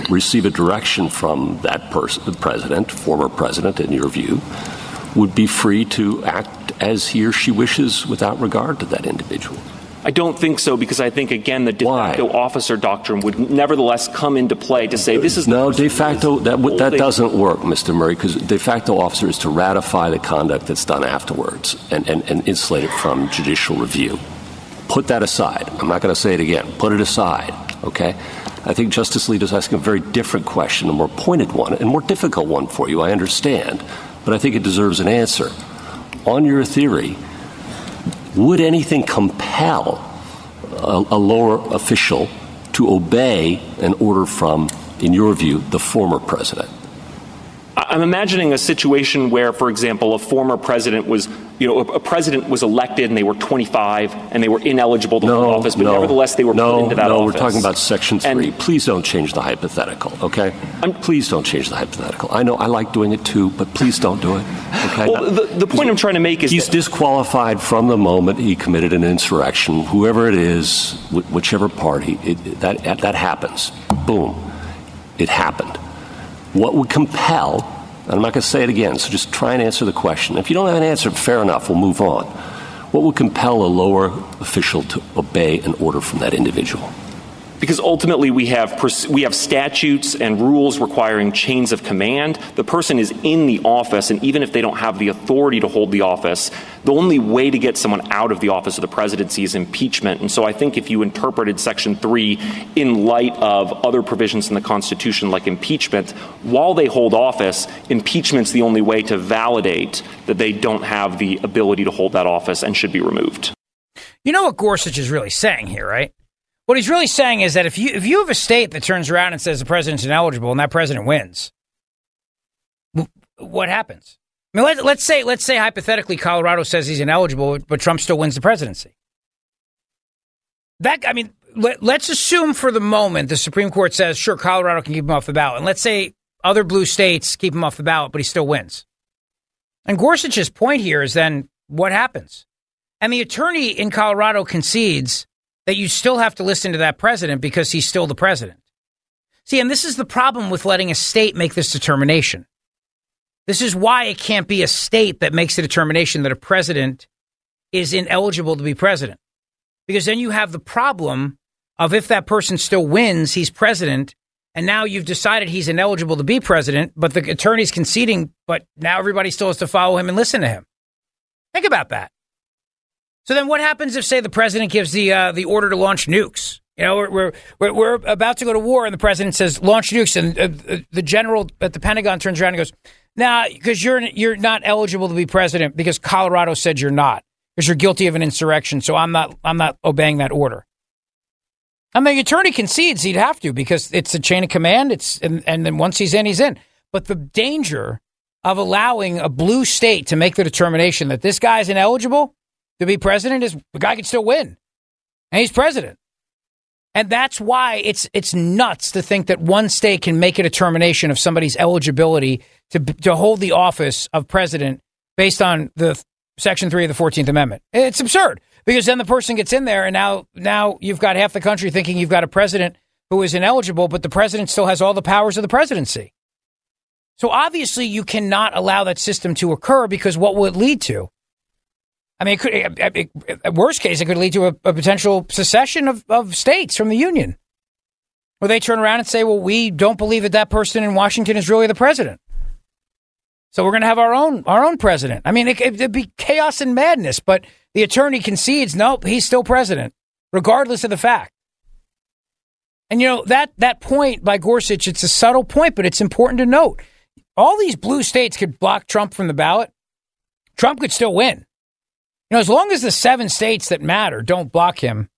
Speaker 10: receive a direction from that person, the president, former president, in your view, would be free to act as he or she wishes without regard to that individual.
Speaker 11: I don't think so because I think again the de facto officer doctrine would nevertheless come into play to say this is
Speaker 10: no de facto that w- that doesn't work, Mr. Murray, because de facto officer is to ratify the conduct that's done afterwards and, and, and insulate it from judicial review. Put that aside. I'm not going to say it again. Put it aside. Okay. I think Justice Alito's asking a very different question, a more pointed one, and more difficult one for you. I understand, but I think it deserves an answer. On your theory, would anything compel a, a, lower official to obey an order from, in your view, the former president?
Speaker 11: I'm imagining a situation where, for example, a former president was, you know, a, president was elected and they were 25 and they were ineligible to
Speaker 10: no,
Speaker 11: hold office, but
Speaker 10: no,
Speaker 11: nevertheless they were
Speaker 10: no,
Speaker 11: put into that
Speaker 10: no,
Speaker 11: office.
Speaker 10: we're talking about Section 3. please don't change the hypothetical, okay? I'm, please don't change the hypothetical. I know I like doing it too, but please don't do it, okay?
Speaker 11: Well, the, the point I'm trying to make is
Speaker 10: He's disqualified from the moment he committed an insurrection, whoever it is, whichever party, it, that, that happens. Boom. It happened. What would compel and I'm not going to say it again, so just try and answer the question. If you don't have an answer, fair enough, we'll move on. What would compel a lower official to obey an order from that individual?
Speaker 11: Because ultimately we have we have statutes and rules requiring chains of command. The person is in the office, and even if they don't have the authority to hold the office, the only way to get someone out of the office of the presidency is impeachment. And so I think if you interpreted Section three in light of other provisions in the Constitution, like impeachment, while they hold office, impeachment's the only way to validate that they don't have the ability to hold that office and should be removed.
Speaker 2: You know what Gorsuch is really saying here, right? What he's really saying is that if you if you have a state that turns around and says the president's ineligible and that president wins, what happens? I mean, let, let's say let's say hypothetically Colorado says he's ineligible, but Trump still wins the presidency. That I mean, let, let's assume for the moment the Supreme Court says sure Colorado can keep him off the ballot, and let's say other blue states keep him off the ballot, but he still wins. And Gorsuch's point here is then what happens? And the attorney in Colorado concedes that you still have to listen to that president because he's still the president. See, and this is the problem with letting a state make this determination. This is why it can't be a state that makes the determination that a president is ineligible to be president. Because then you have the problem of if that person still wins, he's president, and now you've decided he's ineligible to be president, but the attorney's conceding, but now everybody still has to follow him and listen to him. Think about that. So then what happens if, say, the president gives the, uh, the order to launch nukes? You know, we're, we're, we're about to go to war, and the president says, launch nukes. And uh, the general at the Pentagon turns around and goes, nah, because you're, you're not eligible to be president because Colorado said you're not, because you're guilty of an insurrection. So I'm not, I'm not obeying that order. Mean, the attorney concedes he'd have to because it's a chain of command. It's and, and then once he's in, he's in. But the danger of allowing a blue state to make the determination that this guy's ineligible to be president is the guy could still win, and he's president. And that's why it's it's nuts to think that one state can make a determination of somebody's eligibility to to hold the office of president based on the Section Three of the Fourteenth Amendment. It's absurd because then the person gets in there, and now now you've got half the country thinking you've got a president who is ineligible, but the president still has all the powers of the presidency. So obviously, you cannot allow that system to occur because what will it lead to? I mean, it could, it, it, worst case, it could lead to a, a potential secession of, of states from the union, where they turn around and say, "Well, we don't believe that that person in Washington is really the president." So we're going to have our own our own president. I mean, it, would be chaos and madness. But the attorney concedes, nope, he's still president, regardless of the fact. And you know that that point by Gorsuch, it's a subtle point, but it's important to note. All these blue states could block Trump from the ballot. Trump could still win. You know, as long as the seven states that matter don't block him,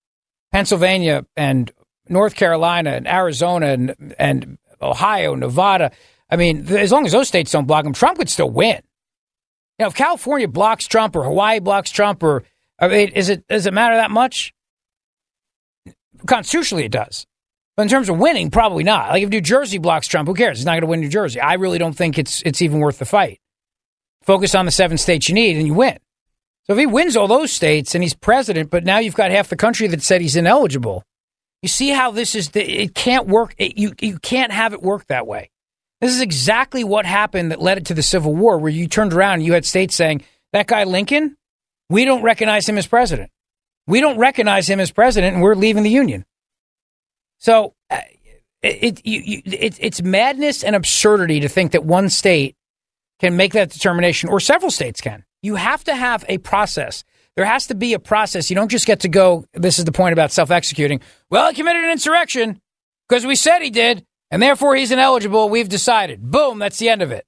Speaker 2: Pennsylvania and North Carolina and Arizona and, and Ohio, Nevada, I mean, as long as those states don't block him, Trump could still win. You know, if California blocks Trump or Hawaii blocks Trump, or I mean, is it does it matter that much? Constitutionally, it does. But in terms of winning, probably not. Like if New Jersey blocks Trump, who cares? He's not going to win New Jersey. I really don't think it's it's even worth the fight. Focus on the seven states you need, and you win. So if he wins all those states and he's president, but now you've got half the country that said he's ineligible, you see how this is? The, it can't work. It, you you can't have it work that way. This is exactly what happened that led it to the Civil War, where you turned around and you had states saying that guy Lincoln, we don't recognize him as president. We don't recognize him as president, and we're leaving the Union. So uh, it, you, it, it's madness and absurdity to think that one state can make that determination, or several states can. You have to have a process. There has to be a process. You don't just get to go, this is the point about self executing. Well, he committed an insurrection because we said he did, and therefore he's ineligible. We've decided. Boom, that's the end of it.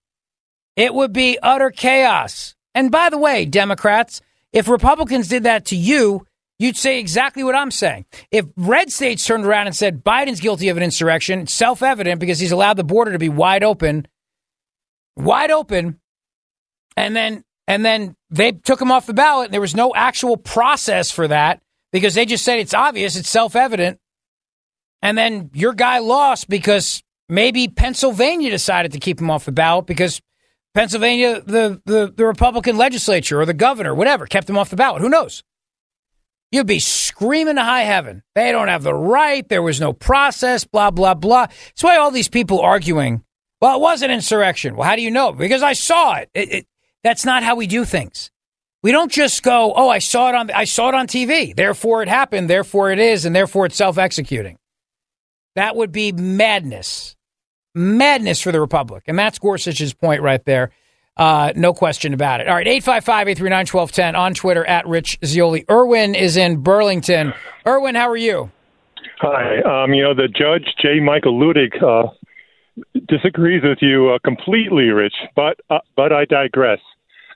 Speaker 2: It would be utter chaos. And by the way, Democrats, if Republicans did that to you, you'd say exactly what I'm saying. If red states turned around and said Biden's guilty of an insurrection, self evident because he's allowed the border to be wide open, wide open, and then and then they took him off the ballot. And there was no actual process for that because they just said it's obvious, it's self evident. And then your guy lost because maybe Pennsylvania decided to keep him off the ballot because Pennsylvania, the, the, the Republican legislature or the governor, whatever, kept him off the ballot. Who knows? You'd be screaming to high heaven. They don't have the right. There was no process, blah, blah, blah. That's why all these people arguing, well, it was an insurrection. Well, how do you know? Because I saw it. it, it that's not how we do things. We don't just go, "Oh, I saw it on I saw it on TV. Therefore it happened, therefore it is, and therefore it's self-executing." That would be madness. Madness for the Republic. And that's Gorsuch's point right there. Uh, no question about it. All right, 855 839 1210 on Twitter at Rich Zeoli. Irwin is in Burlington. Irwin, how are you?
Speaker 12: Hi. Um, you know, the judge, J. Michael Luttig, uh, disagrees with you uh, completely, Rich, but, uh, but I digress.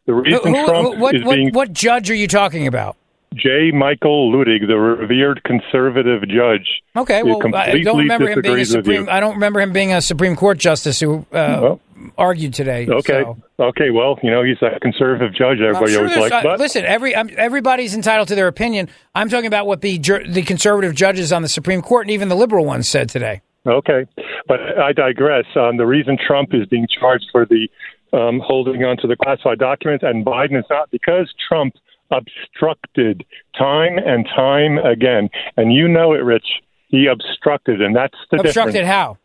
Speaker 12: The reason
Speaker 2: who,
Speaker 12: Trump
Speaker 2: who, what,
Speaker 12: is
Speaker 2: what,
Speaker 12: being
Speaker 2: what judge are you talking about?
Speaker 12: J. Michael Luttig, the revered conservative judge.
Speaker 2: Okay, well, I don't remember him being a
Speaker 12: disagrees with you.
Speaker 2: supreme. I don't remember him being a Supreme Court justice who uh, argued today.
Speaker 12: Okay.
Speaker 2: so.
Speaker 12: Okay. Well, you know, he's a conservative judge. Everybody
Speaker 2: sure
Speaker 12: always
Speaker 2: uh,
Speaker 12: But
Speaker 2: listen, every um, everybody's entitled to their opinion. I'm talking about what the the conservative judges on the Supreme Court and even the liberal ones said today.
Speaker 12: Okay, but I digress. Um, the reason Trump is being charged for the um, holding on to the classified documents and Biden is not because Trump obstructed time and time again, and you know it, Rich. He obstructed, and that's the
Speaker 2: Obstructed
Speaker 12: difference.
Speaker 2: how?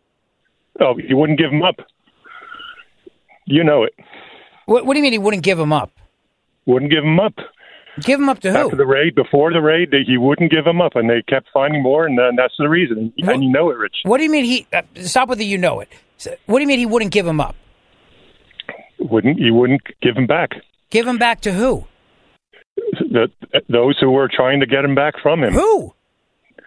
Speaker 12: Oh, he wouldn't give him up. You know it.
Speaker 2: What, what do you mean he wouldn't give him up?
Speaker 12: Wouldn't give him up.
Speaker 2: Give him up to who?
Speaker 12: After the raid, before the raid, they, he wouldn't give him up, and they kept finding more, and then that's the reason. And you know it, Rich.
Speaker 2: What do you mean he? Uh, stop with the you know it. What do you mean he wouldn't give him up?
Speaker 12: Wouldn't he wouldn't give him back?
Speaker 2: Give him back to who?
Speaker 12: The, those who were trying to get him back from him.
Speaker 2: Who?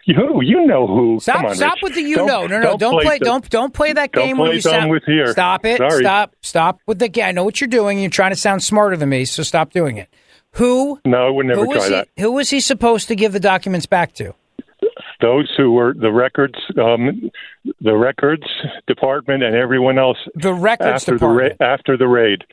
Speaker 12: You, you know who?
Speaker 2: Stop!
Speaker 12: On,
Speaker 2: stop
Speaker 12: Rich.
Speaker 2: with the you
Speaker 12: Don't-
Speaker 2: know. No, no, don't, play.
Speaker 12: the-
Speaker 2: don't don't play that
Speaker 12: don't
Speaker 2: game
Speaker 12: play
Speaker 2: you
Speaker 12: dumb
Speaker 2: sound.
Speaker 12: with here.
Speaker 2: Stop it!
Speaker 12: Sorry.
Speaker 2: Stop! Stop with the game. I know what you're doing. You're trying to sound smarter than me, so stop doing it. Who?
Speaker 12: No, I would never try
Speaker 2: he,
Speaker 12: that.
Speaker 2: Who was he supposed to give the documents back to?
Speaker 12: Those who were the records, um, the records department, and everyone else.
Speaker 2: The records
Speaker 12: after
Speaker 2: department.
Speaker 12: The ra- after the raid,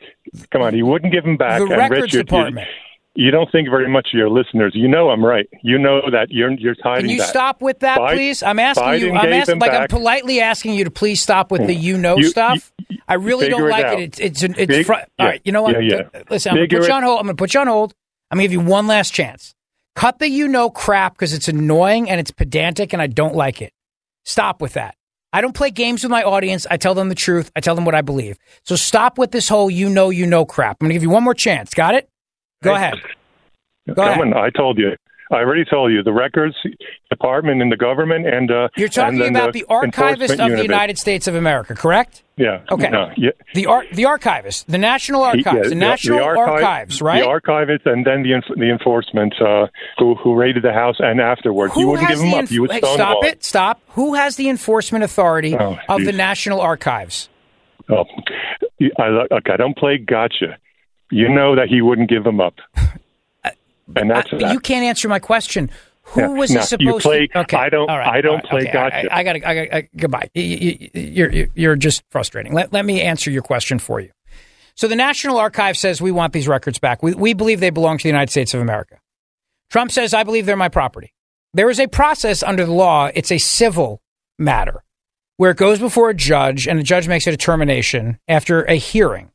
Speaker 12: come on, he wouldn't give them back.
Speaker 2: The
Speaker 12: and
Speaker 2: records
Speaker 12: Rich, you- you-
Speaker 2: department.
Speaker 12: You, don't think very much of your listeners. You know I'm right. You know that you're you're hiding
Speaker 2: Can you
Speaker 12: that.
Speaker 2: stop with that,
Speaker 12: Biden-
Speaker 2: please? I'm asking you. I'm asking, like I'm politely asking you to please stop with the you know
Speaker 12: You-
Speaker 2: stuff. I really don't like
Speaker 12: out.
Speaker 2: it. It's it's it's
Speaker 12: Fig-
Speaker 2: fr-
Speaker 12: yeah,
Speaker 2: all right. You know what?
Speaker 12: yeah, yeah.
Speaker 2: Listen, I'm gonna put you on hold. I'm gonna put you on hold. I'm gonna give you one last chance. Cut the you know crap because it's annoying and it's pedantic and I don't like it. Stop with that. I don't play games with my audience. I tell them the truth. I tell them what I believe. So stop with this whole you know you know crap. I'm gonna give you one more chance. Got it? Go ahead. Go ahead.
Speaker 12: On, I told you. I already told you. The records department in the government and uh,
Speaker 2: You're talking
Speaker 12: and
Speaker 2: about the, archivist
Speaker 12: enforcement
Speaker 2: of the. United States of America, correct?
Speaker 12: Yeah.
Speaker 2: Okay.
Speaker 12: No, yeah.
Speaker 2: The ar- the archivist, the National Archives,
Speaker 12: yeah,
Speaker 2: the National
Speaker 12: archive-
Speaker 2: Archives, right?
Speaker 12: The archivists and then the enf- the enforcement uh, who who raided the house and afterwards. you wouldn't give him
Speaker 2: the
Speaker 12: up. You would
Speaker 2: hey, stop it! Stop. Who has the enforcement authority
Speaker 12: Oh,
Speaker 2: of the. National Archives?
Speaker 12: Oh, I, look, I don't play gotcha. You know that he wouldn't give them up. And that's
Speaker 2: I-
Speaker 12: that.
Speaker 2: you can't answer my question. Who
Speaker 12: Yeah,
Speaker 2: was
Speaker 12: no,
Speaker 2: he
Speaker 12: you
Speaker 2: supposed
Speaker 12: play-
Speaker 2: to? Okay,
Speaker 12: I don't-
Speaker 2: right,
Speaker 12: I don't
Speaker 2: right,
Speaker 12: play
Speaker 2: okay,
Speaker 12: gotcha.
Speaker 2: I, got to. I got. I, goodbye. You, you, you're you're- just frustrating. Let let me answer your question for you. So the National Archive says we want these records back. We we believe they belong to the United States of America. Trump says I believe they're my property. There is a process under the law. It's a civil matter where it goes before a judge and the judge makes a determination after a hearing.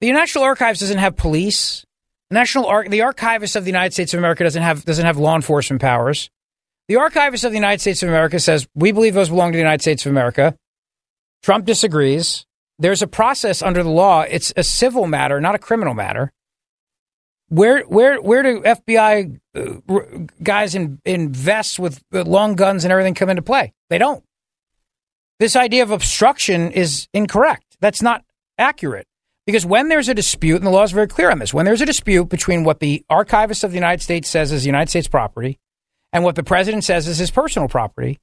Speaker 2: The National Archives doesn't have police. The National Ar- the Archivist of the United States of America doesn't have doesn't have law enforcement powers. The Archivist of the United States of America says we believe those belong to the United States of America. Trump disagrees. There's a process under the law. It's a civil matter, not a criminal matter. Where where where do FBI uh, guys in in vests with long guns and everything come into play? They don't. This idea of obstruction is incorrect. That's not accurate. Because when there's a dispute, and the law is very clear on this, when there's a dispute between what the archivist of the United States says is United States property and what the president says is his personal property,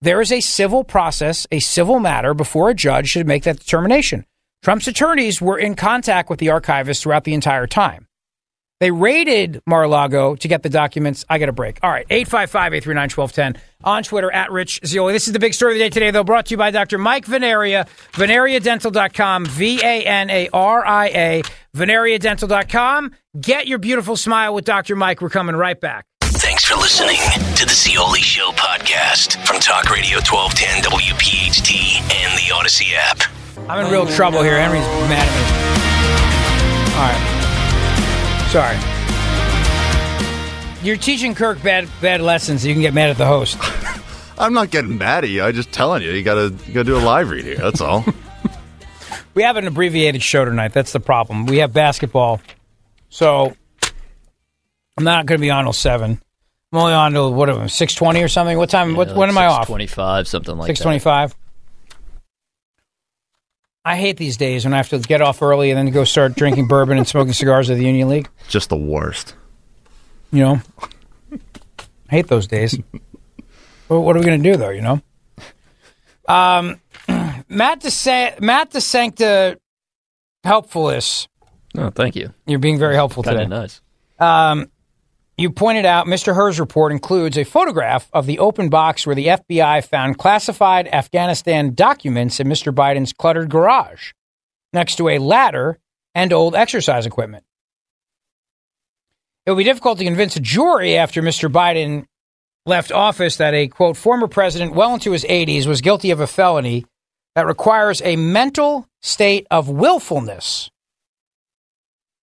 Speaker 2: there is a civil process, a civil matter before a judge should make that determination. Trump's attorneys were in contact with the archivist throughout the entire time. They raided Mar-a-Lago to get the documents. I got a break. All right, 855-839-1210 on Twitter, at Rich Zeoli. This is the big story of the day today, though, brought to you by Dr. Mike Vanaria, vanariadental.com, V-A-N-A-R-I-A, vanariadental.com. Get your beautiful smile with Dr. Mike. We're coming right back.
Speaker 1: Thanks for listening to the Zeoli Show podcast from Talk Radio 1210 WPHT and the Audacy app.
Speaker 2: I'm in real trouble here. Henry's mad at me. All right. Sorry. You're teaching Kirk bad bad lessons. So you can get mad at the host.
Speaker 4: I'm not getting mad at you. I'm just telling you. You gotta you gotta do a live read here. That's all.
Speaker 2: We have an abbreviated show tonight. That's the problem. We have basketball, so I'm not going to be on till seven. I'm only on till what am I, six twenty or something? What time? what when am I off?
Speaker 6: Twenty five, something like
Speaker 2: Six
Speaker 6: that.
Speaker 2: twenty-five. I hate these days when I have to get off early and then go start drinking bourbon and smoking cigars at the Union League.
Speaker 4: Just the worst.
Speaker 2: You know, I hate those days. Well, what are we going to do though? You know, um, Matt DeSa- Matt DeSancta helpfulness.
Speaker 6: Oh, thank you.
Speaker 2: You're being very helpful
Speaker 6: Kinda
Speaker 2: today.
Speaker 6: nice.
Speaker 2: Um, you pointed out Mr. Hur's report includes a photograph of the open box where the FBI found classified Afghanistan documents in Mr. Biden's cluttered garage, next to a ladder and old exercise equipment. It would be difficult to convince a jury after Mr. Biden left office that a quote former president well into his 80s was guilty of a felony that requires a mental state of willfulness.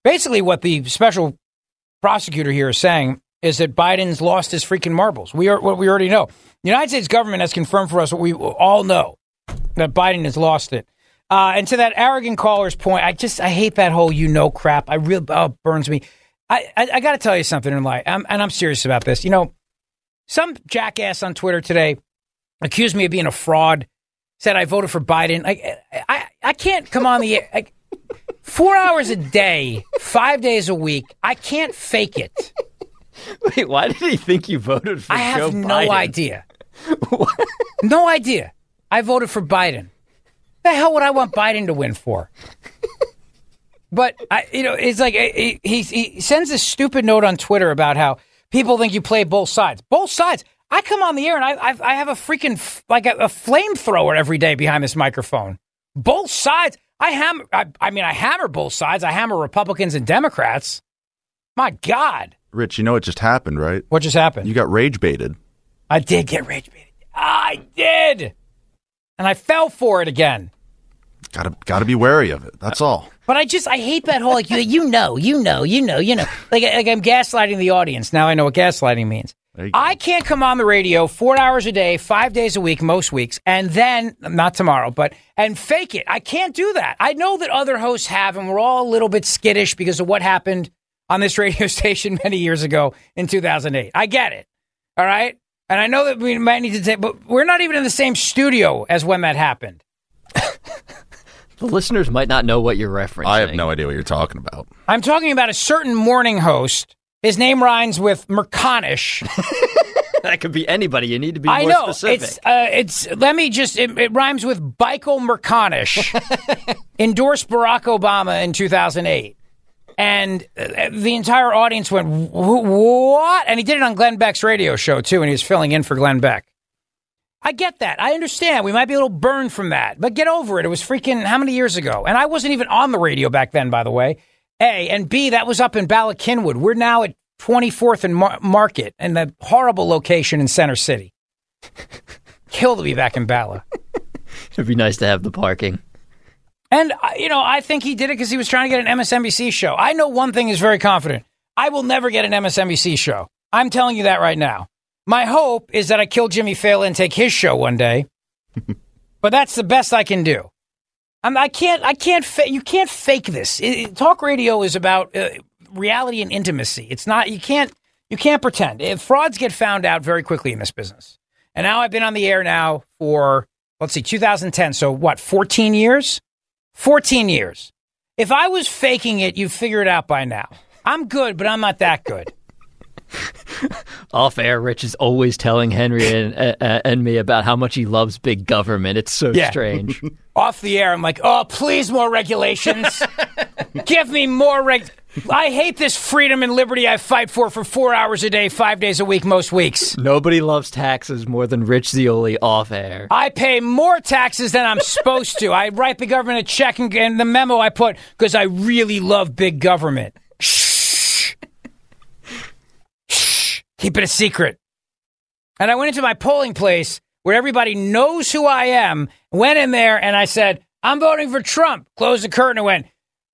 Speaker 2: Basically, what the special prosecutor here is saying is that Biden's lost his freaking marbles. We are what we already know. The United States government has confirmed for us what we all know that Biden has lost it. Uh, and to that arrogant caller's point, I just I hate that whole you know crap. I really oh, burns me. I I, I got to tell you something in life, I'm, and I'm serious about this. You know, some jackass on Twitter today accused me of being a fraud. Said I voted for Biden. I I, I can't come on the I, four hours a day, five days a week. I can't fake it.
Speaker 6: Wait, why did he think you voted for
Speaker 2: I have
Speaker 6: Joe
Speaker 2: no
Speaker 6: Biden?
Speaker 2: idea. no idea. I voted for Biden. The hell would I want Biden to win for? But I, you know, it's like he, he he sends this stupid note on Twitter about how people think you play both sides. Both sides. I come on the air and I I, I have a freaking like a, a flamethrower every day behind this microphone. Both sides. I hammer. I, I mean, I hammer both sides. I hammer Republicans and Democrats. My God,
Speaker 4: Rich, you know what just happened, right?
Speaker 2: what just happened?
Speaker 4: You got rage baited.
Speaker 2: I did get rage baited. I did, and I fell for it again.
Speaker 4: Gotta gotta be wary of it. That's all.
Speaker 2: But I just I hate that whole like you, you know you know you know you know like like I'm gaslighting the audience. Now I know what gaslighting means. I can't come on the radio four hours a day, five days a week, most weeks, and then not tomorrow, but and fake it. I can't do that. I know that other hosts have, and we're all a little bit skittish because of what happened on this radio station many years ago in 2008. I get it. All right, and I know that we might need to take, but we're not even in the same studio as when that happened.
Speaker 6: The listeners might not know what you're referencing.
Speaker 4: I have no idea what you're talking about.
Speaker 2: I'm talking about a certain morning host. His name rhymes with Merconish.
Speaker 6: that could be anybody. You need to be
Speaker 2: I
Speaker 6: more
Speaker 2: know
Speaker 6: specific.
Speaker 2: it's uh, it's. Let me just. It, it rhymes with Michael Merconish. endorsed Barack Obama in 2008, and uh, the entire audience went, "Wh- "What?" And he did it on Glenn Beck's radio show too, and he was filling in for Glenn Beck. I get that. I understand. We might be a little burned from that, but get over it. It was freaking how many years ago? And I wasn't even on the radio back then, by the way. A and B, that was up in Bala Cynwyd. We're now at 24th and Mar- Market, and the horrible location in Center City. Kill to be back in Bala.
Speaker 6: It'd be nice to have the parking.
Speaker 2: And, uh, you know, I think he did it because he was trying to get an MSNBC show. I know one thing is very confident. I will never get an MSNBC show. I'm telling you that right now. My hope is that I kill Jimmy Fallon and take his show one day. but that's the best I can do. I'm, I can't, I can't, fa- you can't fake this. It- it- talk radio is about uh, reality and intimacy. It's not, you can't, you can't pretend. If frauds get found out very quickly in this business. And now I've been on the air now for, let's see, 2010. So what, 14 years? 14 years. If I was faking it, you'd figure it out by now. I'm good, but I'm not that good.
Speaker 6: Off air, Rich is always telling Henry and, uh, and me about how much he loves big government. It's so
Speaker 2: Yeah.
Speaker 6: strange.
Speaker 2: Off the air, I'm like, oh, please, more regulations. Give me more reg. I hate this freedom and liberty I fight for for four hours a day, five days a week, most weeks.
Speaker 6: Nobody loves taxes more than Rich Zeoli off air.
Speaker 2: I pay more taxes than I'm supposed to. I write the government a check and, and the memo I put because I really love big government. Keep it a secret. And I went into my polling place where everybody knows who I am, went in there and I said, I'm voting for Trump. Closed the curtain and went,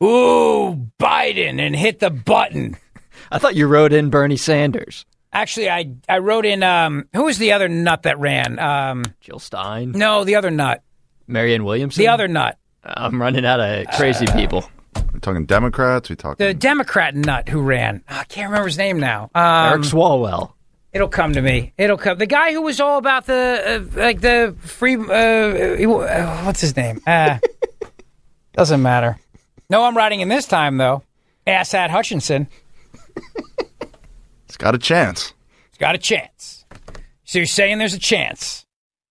Speaker 2: Ooh, Biden, and hit the button.
Speaker 6: I thought you wrote in Bernie Sanders.
Speaker 2: Actually, I, I wrote in, um, who was the other nut that ran? Um,
Speaker 6: Jill Stein.
Speaker 2: no, the other nut.
Speaker 6: Marianne Williamson.
Speaker 2: The other nut.
Speaker 6: I'm running out of crazy people.
Speaker 4: We talking Democrats? We talking
Speaker 2: The Democrat nut who ran. I can't remember his name now. Um,
Speaker 6: Eric Swalwell.
Speaker 2: It'll come to me. It'll come. The guy who was all about the uh, like the free. Uh, uh, what's his name? Uh, doesn't matter. No, I'm writing in this time though. Asa Hutchinson.
Speaker 4: It's got a chance.
Speaker 2: He's got a chance. So you're saying there's a chance.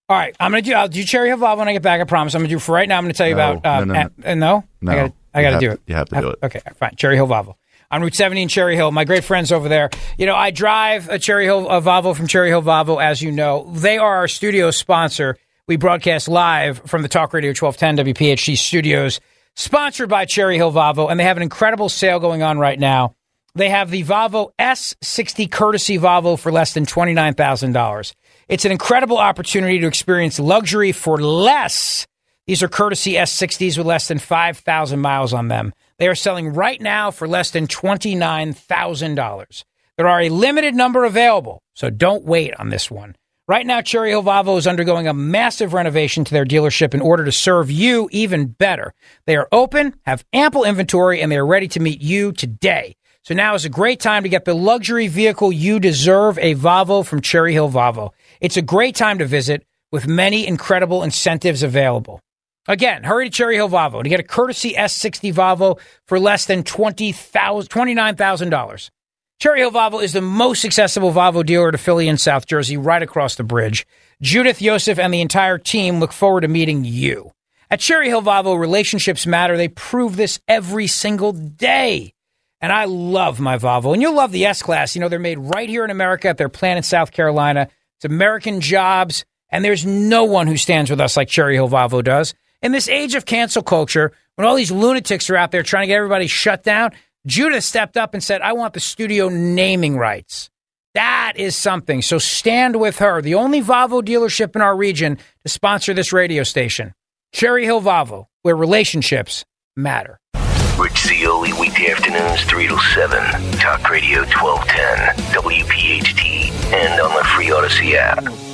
Speaker 2: All right, I'm gonna do. I'll do Cherry Hill Vav when I get back. I promise. I'm gonna do for right now. I'm gonna tell you
Speaker 4: No,
Speaker 2: about. Uh,
Speaker 4: no, no,
Speaker 2: uh, uh, no,
Speaker 4: No.
Speaker 2: I gotta. I gotta do it.
Speaker 4: you have to do it.
Speaker 2: Okay, fine. Cherry Hill Vav. on Route 70 in Cherry Hill. My great friends over there. You know, I drive a Cherry Hill a Volvo from Cherry Hill Volvo, as you know. They are our studio sponsor. We broadcast live from the Talk Radio 1210 WPHT studios, sponsored by Cherry Hill Volvo, and they have an incredible sale going on right now. They have the Volvo S60 courtesy Volvo for less than $29,000. It's an incredible opportunity to experience luxury for less. These are courtesy S60s with less than 5,000 miles on them. They are selling right now for less than $29,000. There are a limited number available, so don't wait on this one. Right now, Cherry Hill Volvo is undergoing a massive renovation to their dealership in order to serve you even better. They are open, have ample inventory, and they are ready to meet you today. So now is a great time to get the luxury vehicle you deserve, a Volvo from Cherry Hill Volvo. It's a great time to visit with many incredible incentives available. Again, hurry to Cherry Hill Volvo to get a courtesy S60 Volvo for less than $29,000. Cherry Hill Volvo is the most accessible Volvo dealer to Philly and South Jersey, right across the bridge. Judith, Yosef, and the entire team look forward to meeting you. At Cherry Hill Volvo, relationships matter. They prove this every single day. And I love my Volvo. And you'll love the S Class. You know, they're made right here in America at their plant in South Carolina. It's American jobs. And there's no one who stands with us like Cherry Hill Volvo does. In this age of cancel culture, when all these lunatics are out there trying to get everybody shut down, Judith stepped up and said, I want the studio naming rights. That is something. So stand with her, the only Volvo dealership in our region to sponsor this radio station. Cherry Hill Volvo, where relationships matter.
Speaker 1: Rich Zeoli, weekday afternoons, 3 to 7. Talk Radio 1210, WPHT, and on the free Audacy app.